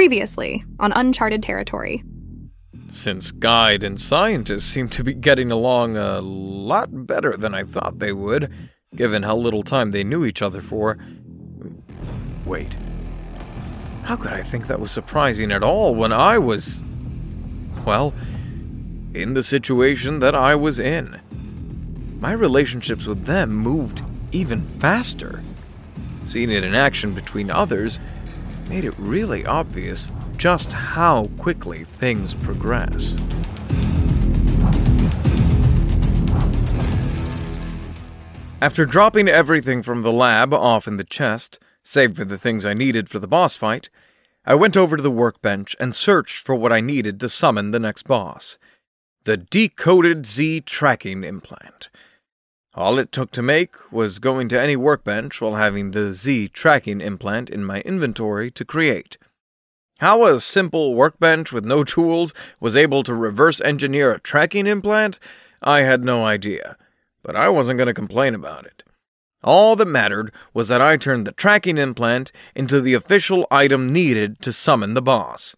Previously on Uncharted Territory. Since Guide and Scientist seem to be getting along a lot better than I thought they would, given how little time they knew each other for. Wait. How could I think that was surprising at all when I was. well, in the situation that I was in? My relationships with them moved even faster. Seeing it in action between others made it really obvious just how quickly things progressed. After dropping everything from the lab off in the chest, save for the things I needed for the boss fight, I went over to the workbench and searched for what I needed to summon the next boss the decoded Z tracking implant. All it took to make was going to any workbench while having the Z tracking implant in my inventory to create. How a simple workbench with no tools was able to reverse engineer a tracking implant, I had no idea, but I wasn't going to complain about it. All that mattered was that I turned the tracking implant into the official item needed to summon the boss.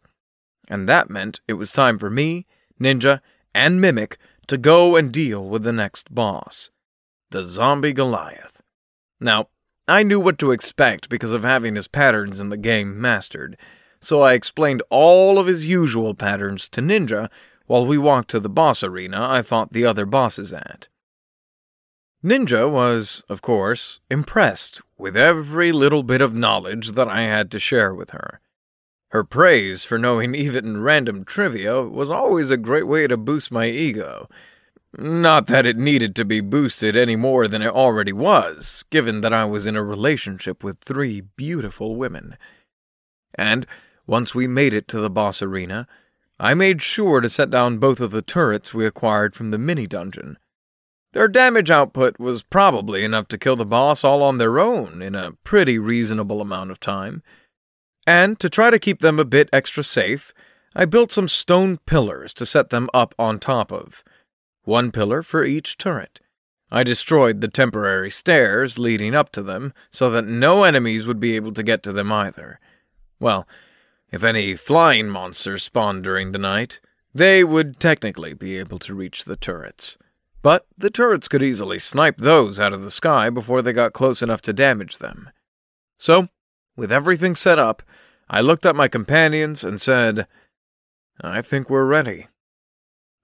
And that meant it was time for me, Ninja, and Mimic to go and deal with the next boss the zombie Goliath. Now, I knew what to expect because of having his patterns in the game mastered, so I explained all of his usual patterns to Ninja while we walked to the boss arena I fought the other bosses at. Ninja was, of course, impressed with every little bit of knowledge that I had to share with her. Her praise for knowing even random trivia was always a great way to boost my ego. Not that it needed to be boosted any more than it already was, given that I was in a relationship with three beautiful women. And once we made it to the boss arena, I made sure to set down both of the turrets we acquired from the mini dungeon. Their damage output was probably enough to kill the boss all on their own in a pretty reasonable amount of time and to try to keep them a bit extra safe, I built some stone pillars to set them up on top of. One pillar for each turret. I destroyed the temporary stairs leading up to them so that no enemies would be able to get to them either. Well, if any flying monsters spawned during the night, they would technically be able to reach the turrets. But the turrets could easily snipe those out of the sky before they got close enough to damage them. So, with everything set up, I looked at my companions and said, I think we're ready.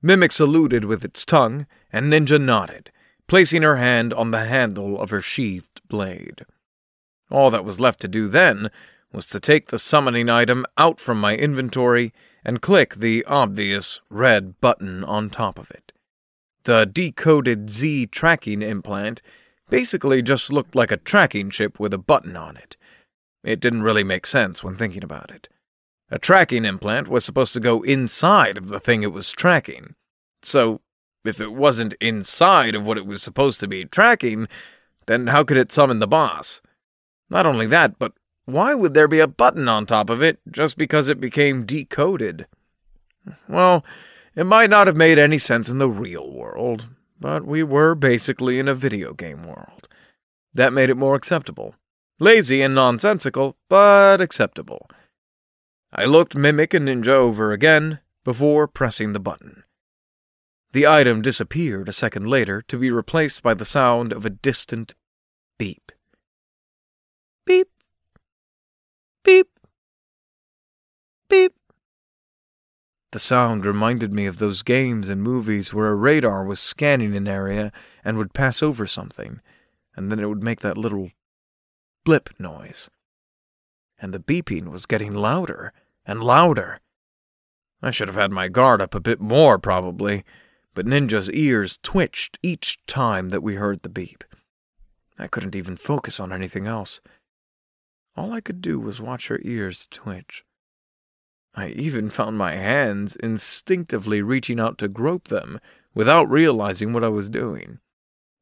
Mimic saluted with its tongue, and Ninja nodded, placing her hand on the handle of her sheathed blade. All that was left to do then was to take the summoning item out from my inventory and click the obvious red button on top of it. The decoded Z tracking implant basically just looked like a tracking chip with a button on it. It didn't really make sense when thinking about it. A tracking implant was supposed to go inside of the thing it was tracking. So, if it wasn't inside of what it was supposed to be tracking, then how could it summon the boss? Not only that, but why would there be a button on top of it just because it became decoded? Well, it might not have made any sense in the real world, but we were basically in a video game world. That made it more acceptable. Lazy and nonsensical, but acceptable. I looked Mimic and Ninja over again before pressing the button. The item disappeared a second later to be replaced by the sound of a distant beep. Beep. Beep. Beep. The sound reminded me of those games and movies where a radar was scanning an area and would pass over something, and then it would make that little blip noise. And the beeping was getting louder and louder. I should have had my guard up a bit more, probably, but Ninja's ears twitched each time that we heard the beep. I couldn't even focus on anything else. All I could do was watch her ears twitch. I even found my hands instinctively reaching out to grope them without realizing what I was doing.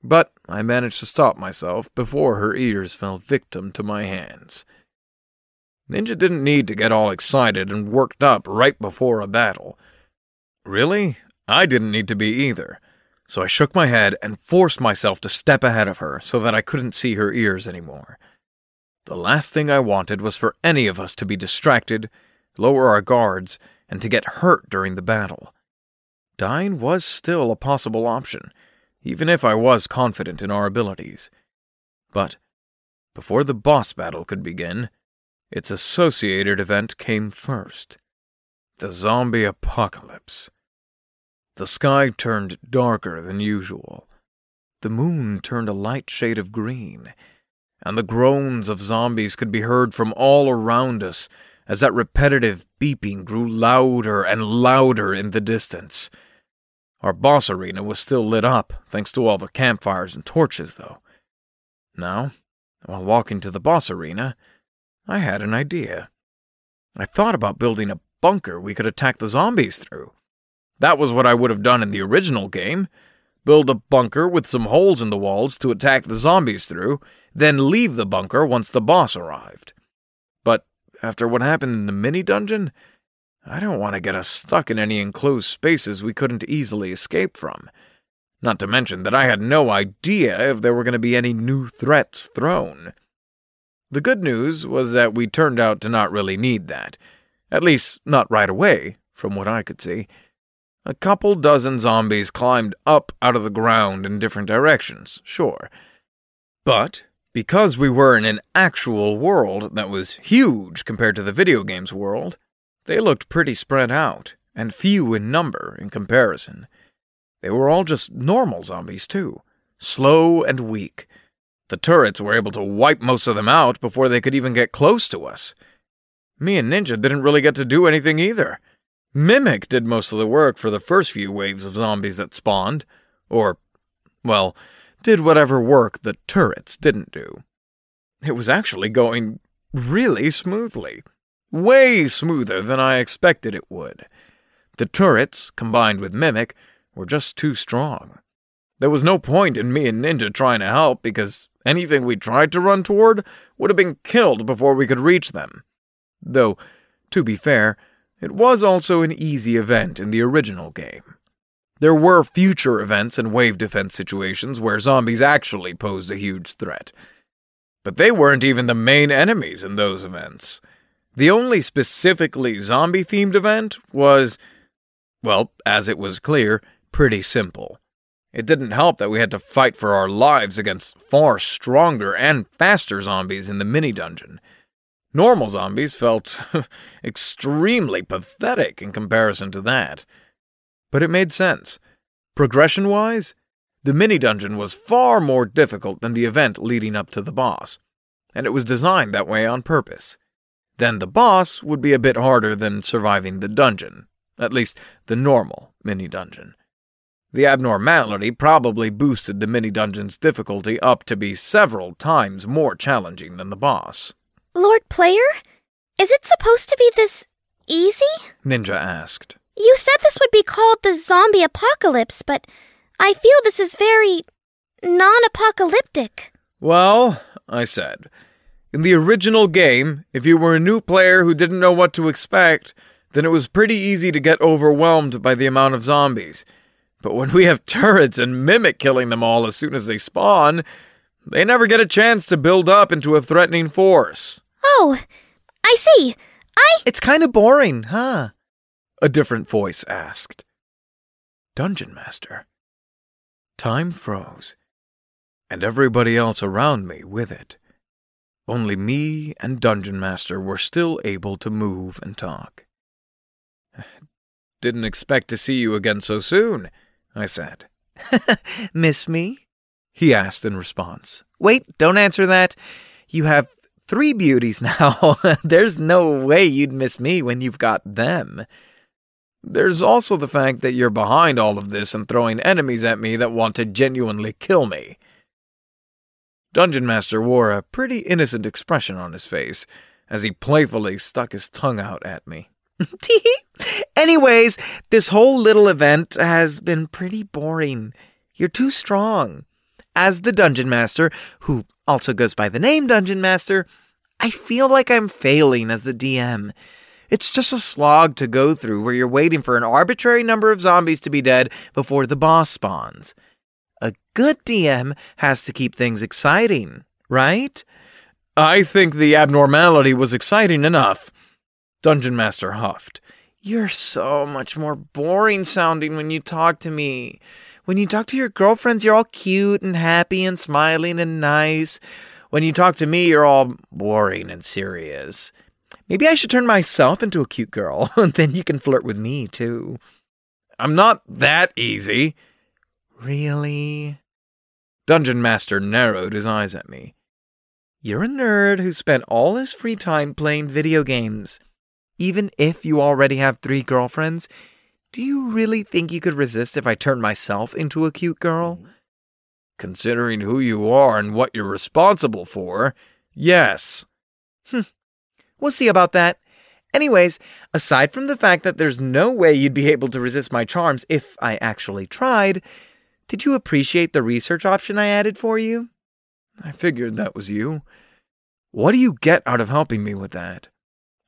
But I managed to stop myself before her ears fell victim to my hands. Ninja didn't need to get all excited and worked up right before a battle. Really, I didn't need to be either, so I shook my head and forced myself to step ahead of her so that I couldn't see her ears anymore. The last thing I wanted was for any of us to be distracted lower our guards, and to get hurt during the battle. Dying was still a possible option, even if I was confident in our abilities. But before the boss battle could begin, its associated event came first the zombie apocalypse. The sky turned darker than usual. The moon turned a light shade of green, and the groans of zombies could be heard from all around us as that repetitive beeping grew louder and louder in the distance. Our boss arena was still lit up, thanks to all the campfires and torches, though. Now, while walking to the boss arena, I had an idea. I thought about building a bunker we could attack the zombies through. That was what I would have done in the original game build a bunker with some holes in the walls to attack the zombies through, then leave the bunker once the boss arrived. But after what happened in the mini dungeon, I don't want to get us stuck in any enclosed spaces we couldn't easily escape from. Not to mention that I had no idea if there were going to be any new threats thrown. The good news was that we turned out to not really need that. At least, not right away, from what I could see. A couple dozen zombies climbed up out of the ground in different directions, sure. But, because we were in an actual world that was huge compared to the video game's world, they looked pretty spread out, and few in number in comparison. They were all just normal zombies, too, slow and weak. The turrets were able to wipe most of them out before they could even get close to us. Me and Ninja didn't really get to do anything either. Mimic did most of the work for the first few waves of zombies that spawned, or, well, did whatever work the turrets didn't do. It was actually going really smoothly. Way smoother than I expected it would. The turrets, combined with Mimic, were just too strong. There was no point in me and Ninja trying to help because anything we tried to run toward would have been killed before we could reach them. Though, to be fair, it was also an easy event in the original game. There were future events and wave defense situations where zombies actually posed a huge threat. But they weren't even the main enemies in those events. The only specifically zombie themed event was, well, as it was clear, pretty simple. It didn't help that we had to fight for our lives against far stronger and faster zombies in the mini dungeon. Normal zombies felt extremely pathetic in comparison to that. But it made sense. Progression wise, the mini dungeon was far more difficult than the event leading up to the boss, and it was designed that way on purpose. Then the boss would be a bit harder than surviving the dungeon, at least the normal mini dungeon. The abnormality probably boosted the mini dungeon's difficulty up to be several times more challenging than the boss. Lord Player? Is it supposed to be this easy? Ninja asked. You said this would be called the zombie apocalypse, but I feel this is very non apocalyptic. Well, I said, in the original game, if you were a new player who didn't know what to expect, then it was pretty easy to get overwhelmed by the amount of zombies. But when we have turrets and mimic killing them all as soon as they spawn, they never get a chance to build up into a threatening force. Oh, I see. I. It's kind of boring, huh? A different voice asked. Dungeon Master. Time froze, and everybody else around me with it. Only me and Dungeon Master were still able to move and talk. Didn't expect to see you again so soon, I said. Miss me? He asked in response. Wait, don't answer that. You have three beauties now. There's no way you'd miss me when you've got them. There's also the fact that you're behind all of this and throwing enemies at me that want to genuinely kill me. Dungeon Master wore a pretty innocent expression on his face as he playfully stuck his tongue out at me. Anyways, this whole little event has been pretty boring. You're too strong. As the Dungeon Master, who also goes by the name Dungeon Master, I feel like I'm failing as the DM. It's just a slog to go through where you're waiting for an arbitrary number of zombies to be dead before the boss spawns. A good DM has to keep things exciting, right? I think the abnormality was exciting enough. Dungeon Master huffed. You're so much more boring sounding when you talk to me. When you talk to your girlfriends, you're all cute and happy and smiling and nice. When you talk to me, you're all boring and serious. Maybe I should turn myself into a cute girl, and then you can flirt with me, too. I'm not that easy. Really? Dungeon Master narrowed his eyes at me. You're a nerd who spent all his free time playing video games. Even if you already have three girlfriends, do you really think you could resist if I turned myself into a cute girl? Mm-hmm. Considering who you are and what you're responsible for, yes. Hm. We'll see about that. Anyways, aside from the fact that there's no way you'd be able to resist my charms if I actually tried, did you appreciate the research option I added for you? I figured that was you. What do you get out of helping me with that?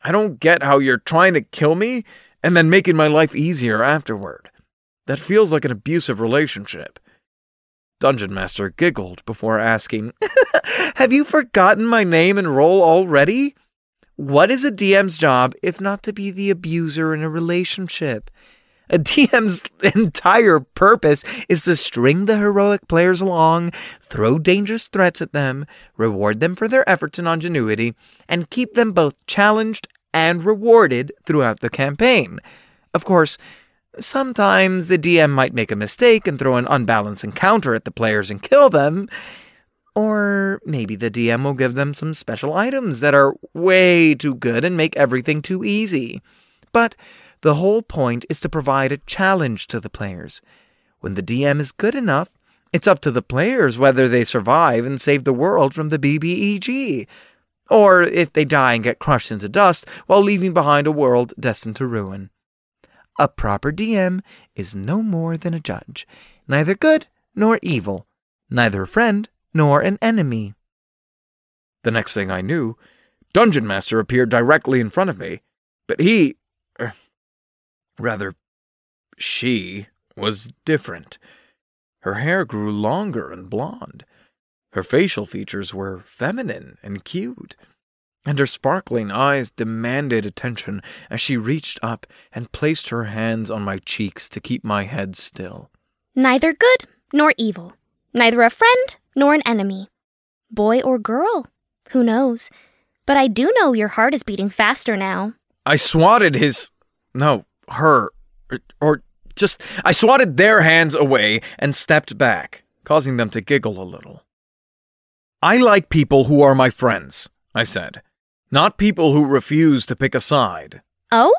I don't get how you're trying to kill me and then making my life easier afterward. That feels like an abusive relationship. Dungeon Master giggled before asking, Have you forgotten my name and role already? What is a DM's job if not to be the abuser in a relationship? A DM's entire purpose is to string the heroic players along, throw dangerous threats at them, reward them for their efforts and ingenuity, and keep them both challenged and rewarded throughout the campaign. Of course, sometimes the DM might make a mistake and throw an unbalanced encounter at the players and kill them. Or maybe the DM will give them some special items that are way too good and make everything too easy. But the whole point is to provide a challenge to the players. When the DM is good enough, it's up to the players whether they survive and save the world from the BBEG, or if they die and get crushed into dust while leaving behind a world destined to ruin. A proper DM is no more than a judge, neither good nor evil, neither a friend nor an enemy. The next thing I knew, Dungeon Master appeared directly in front of me, but he. Er, rather, she was different. Her hair grew longer and blonde. Her facial features were feminine and cute, and her sparkling eyes demanded attention as she reached up and placed her hands on my cheeks to keep my head still. Neither good nor evil, neither a friend nor an enemy. Boy or girl, who knows? But I do know your heart is beating faster now. I swatted his. No, her. Or, or just. I swatted their hands away and stepped back, causing them to giggle a little. I like people who are my friends, I said, not people who refuse to pick a side. Oh?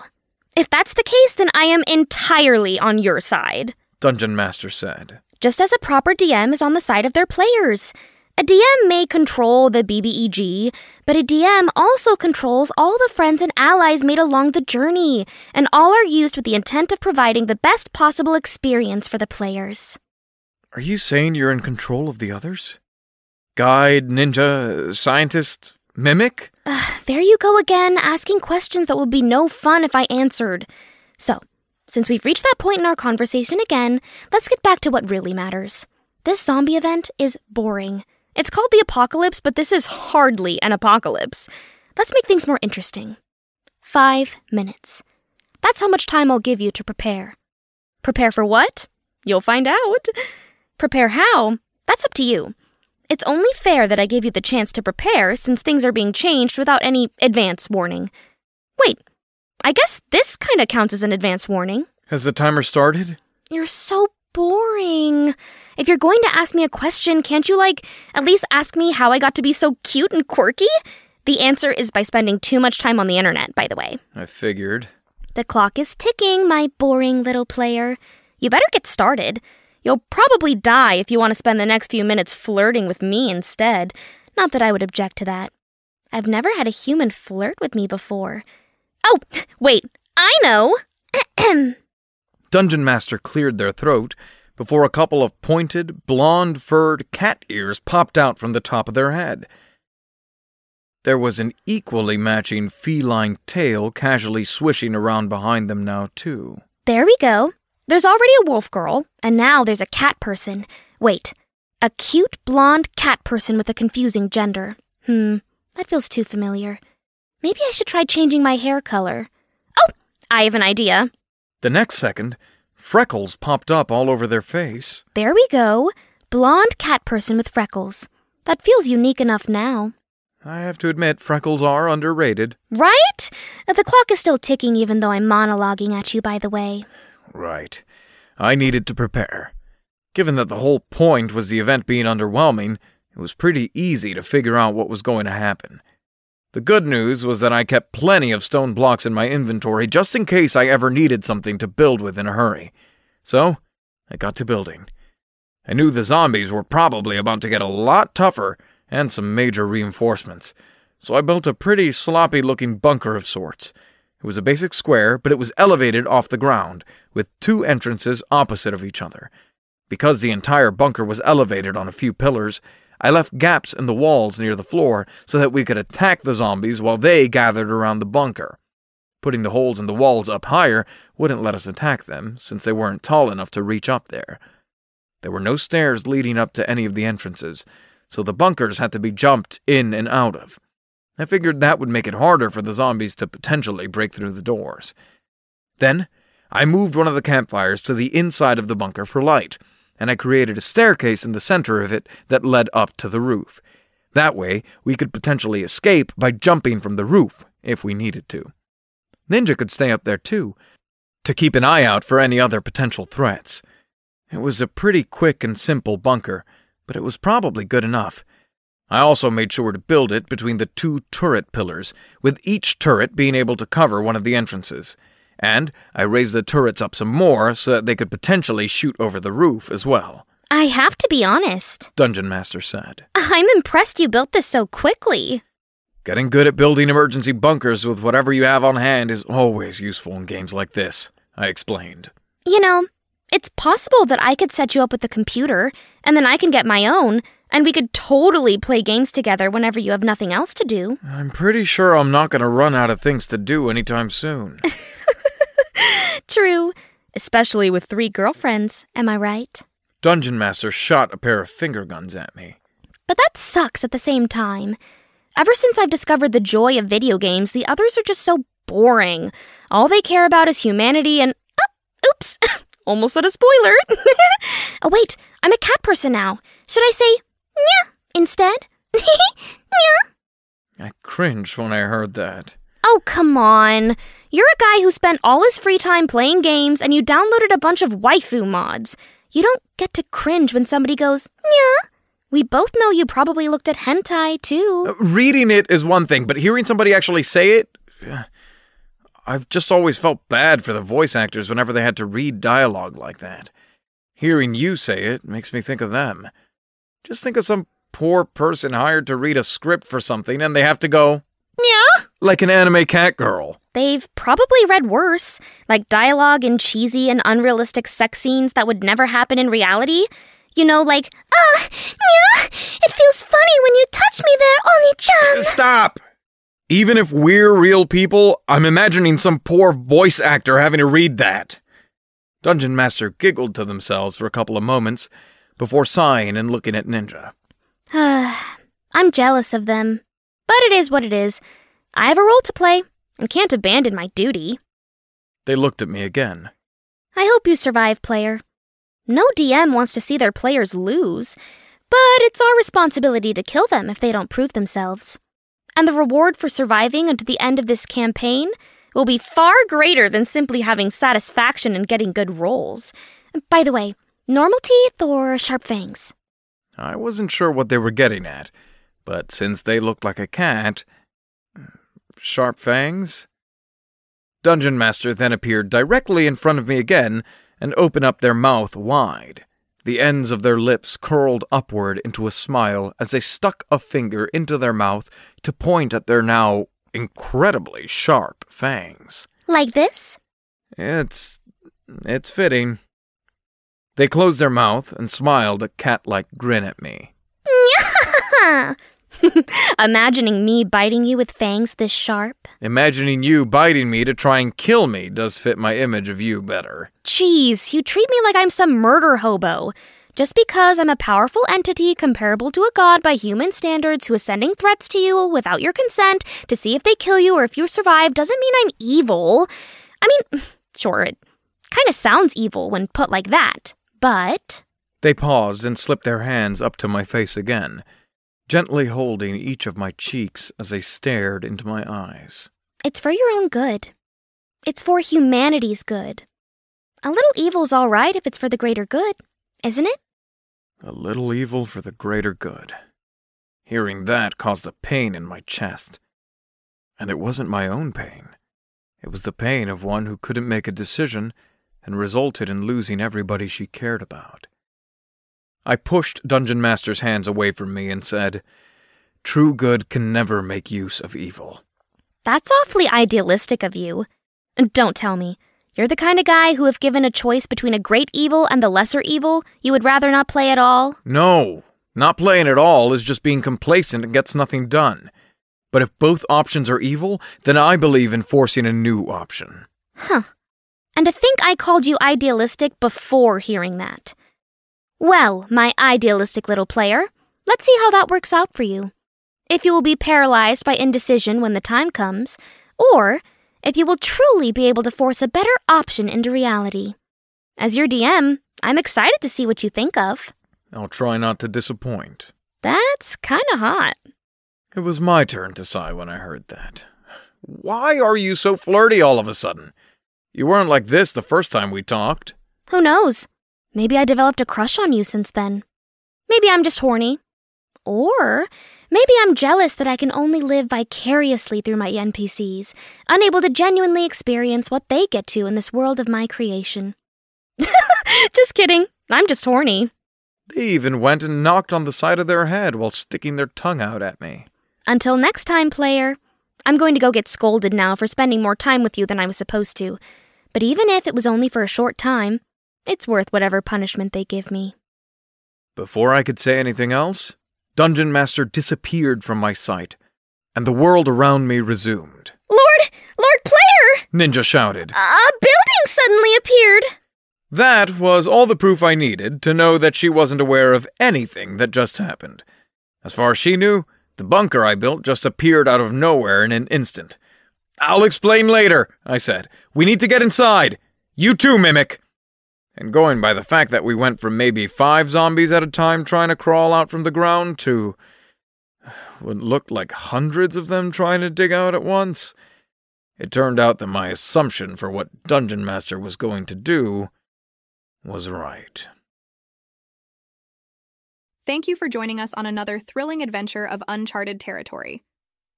If that's the case, then I am entirely on your side, Dungeon Master said. Just as a proper DM is on the side of their players. A DM may control the BBEG, but a DM also controls all the friends and allies made along the journey, and all are used with the intent of providing the best possible experience for the players. Are you saying you're in control of the others? Guide, ninja, scientist, mimic? Uh, there you go again, asking questions that would be no fun if I answered. So, since we've reached that point in our conversation again, let's get back to what really matters. This zombie event is boring. It's called the apocalypse, but this is hardly an apocalypse. Let's make things more interesting. Five minutes. That's how much time I'll give you to prepare. Prepare for what? You'll find out. Prepare how? That's up to you. It's only fair that I gave you the chance to prepare since things are being changed without any advance warning. Wait, I guess this kind of counts as an advance warning. Has the timer started? You're so boring. If you're going to ask me a question, can't you, like, at least ask me how I got to be so cute and quirky? The answer is by spending too much time on the internet, by the way. I figured. The clock is ticking, my boring little player. You better get started. You'll probably die if you want to spend the next few minutes flirting with me instead. Not that I would object to that. I've never had a human flirt with me before. Oh, wait, I know! Dungeon Master cleared their throat before a couple of pointed, blonde furred cat ears popped out from the top of their head. There was an equally matching feline tail casually swishing around behind them now, too. There we go. There's already a wolf girl, and now there's a cat person. Wait, a cute blonde cat person with a confusing gender. Hmm, that feels too familiar. Maybe I should try changing my hair color. Oh, I have an idea. The next second, freckles popped up all over their face. There we go. Blonde cat person with freckles. That feels unique enough now. I have to admit, freckles are underrated. Right? Uh, the clock is still ticking, even though I'm monologuing at you, by the way. Right. I needed to prepare. Given that the whole point was the event being underwhelming, it was pretty easy to figure out what was going to happen. The good news was that I kept plenty of stone blocks in my inventory just in case I ever needed something to build with in a hurry. So, I got to building. I knew the zombies were probably about to get a lot tougher and some major reinforcements, so I built a pretty sloppy looking bunker of sorts. It was a basic square, but it was elevated off the ground, with two entrances opposite of each other. Because the entire bunker was elevated on a few pillars, I left gaps in the walls near the floor so that we could attack the zombies while they gathered around the bunker. Putting the holes in the walls up higher wouldn't let us attack them, since they weren't tall enough to reach up there. There were no stairs leading up to any of the entrances, so the bunkers had to be jumped in and out of. I figured that would make it harder for the zombies to potentially break through the doors. Then, I moved one of the campfires to the inside of the bunker for light, and I created a staircase in the center of it that led up to the roof. That way, we could potentially escape by jumping from the roof if we needed to. Ninja could stay up there too, to keep an eye out for any other potential threats. It was a pretty quick and simple bunker, but it was probably good enough. I also made sure to build it between the two turret pillars, with each turret being able to cover one of the entrances. And I raised the turrets up some more so that they could potentially shoot over the roof as well. I have to be honest. Dungeon Master said. I'm impressed you built this so quickly. Getting good at building emergency bunkers with whatever you have on hand is always useful in games like this, I explained. You know, it's possible that I could set you up with the computer, and then I can get my own, and we could totally play games together whenever you have nothing else to do. I'm pretty sure I'm not going to run out of things to do anytime soon. True, especially with three girlfriends, am I right? Dungeon Master shot a pair of finger guns at me. But that sucks at the same time. Ever since I've discovered the joy of video games, the others are just so boring. All they care about is humanity and. Oh, oops! Almost said a spoiler. oh, wait, I'm a cat person now. Should I say nya instead? nya? I cringed when I heard that. Oh, come on. You're a guy who spent all his free time playing games and you downloaded a bunch of waifu mods. You don't get to cringe when somebody goes, nya. We both know you probably looked at hentai, too. Uh, reading it is one thing, but hearing somebody actually say it. I've just always felt bad for the voice actors whenever they had to read dialogue like that. Hearing you say it makes me think of them. Just think of some poor person hired to read a script for something and they have to go, yeah, like an anime cat girl. They've probably read worse, like dialogue and cheesy and unrealistic sex scenes that would never happen in reality. You know, like, ah, yeah, it feels funny when you touch me there, Oni-chan. Stop! Even if we're real people, I'm imagining some poor voice actor having to read that. Dungeon Master giggled to themselves for a couple of moments before sighing and looking at Ninja. I'm jealous of them. But it is what it is. I have a role to play and can't abandon my duty. They looked at me again. I hope you survive, player. No DM wants to see their players lose, but it's our responsibility to kill them if they don't prove themselves. And the reward for surviving until the end of this campaign will be far greater than simply having satisfaction and getting good rolls. By the way, normal teeth or sharp fangs? I wasn't sure what they were getting at, but since they looked like a cat. Sharp fangs? Dungeon Master then appeared directly in front of me again and opened up their mouth wide. The ends of their lips curled upward into a smile as they stuck a finger into their mouth to point at their now incredibly sharp fangs. Like this? It's. it's fitting. They closed their mouth and smiled a cat like grin at me. Imagining me biting you with fangs this sharp? Imagining you biting me to try and kill me does fit my image of you better. Jeez, you treat me like I'm some murder hobo. Just because I'm a powerful entity comparable to a god by human standards who is sending threats to you without your consent to see if they kill you or if you survive doesn't mean I'm evil. I mean, sure, it kind of sounds evil when put like that, but. They paused and slipped their hands up to my face again, gently holding each of my cheeks as they stared into my eyes. It's for your own good. It's for humanity's good. A little evil's all right if it's for the greater good, isn't it? A little evil for the greater good. Hearing that caused a pain in my chest. And it wasn't my own pain. It was the pain of one who couldn't make a decision and resulted in losing everybody she cared about. I pushed Dungeon Master's hands away from me and said, True good can never make use of evil. That's awfully idealistic of you. Don't tell me. You're the kind of guy who, if given a choice between a great evil and the lesser evil, you would rather not play at all? No, not playing at all is just being complacent and gets nothing done. But if both options are evil, then I believe in forcing a new option. Huh. And to think I called you idealistic before hearing that. Well, my idealistic little player, let's see how that works out for you. If you will be paralyzed by indecision when the time comes, or if you will truly be able to force a better option into reality. As your DM, I'm excited to see what you think of. I'll try not to disappoint. That's kinda hot. It was my turn to sigh when I heard that. Why are you so flirty all of a sudden? You weren't like this the first time we talked. Who knows? Maybe I developed a crush on you since then. Maybe I'm just horny. Or maybe I'm jealous that I can only live vicariously through my NPCs, unable to genuinely experience what they get to in this world of my creation. just kidding. I'm just horny. They even went and knocked on the side of their head while sticking their tongue out at me. Until next time, player. I'm going to go get scolded now for spending more time with you than I was supposed to. But even if it was only for a short time, it's worth whatever punishment they give me. Before I could say anything else, Dungeon Master disappeared from my sight, and the world around me resumed. Lord, Lord Player! Ninja shouted. A building suddenly appeared! That was all the proof I needed to know that she wasn't aware of anything that just happened. As far as she knew, the bunker I built just appeared out of nowhere in an instant. I'll explain later, I said. We need to get inside. You too, Mimic. And going by the fact that we went from maybe five zombies at a time trying to crawl out from the ground to what looked like hundreds of them trying to dig out at once, it turned out that my assumption for what Dungeon Master was going to do was right. Thank you for joining us on another thrilling adventure of uncharted territory.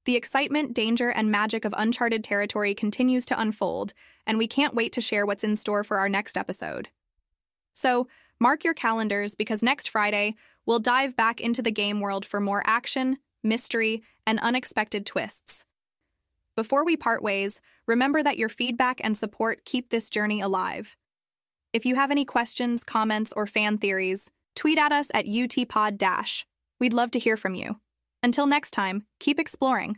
The excitement, danger, and magic of uncharted territory continues to unfold, and we can't wait to share what's in store for our next episode. So, mark your calendars because next Friday, we'll dive back into the game world for more action, mystery, and unexpected twists. Before we part ways, remember that your feedback and support keep this journey alive. If you have any questions, comments, or fan theories, tweet at us at UTPod. We'd love to hear from you. Until next time, keep exploring.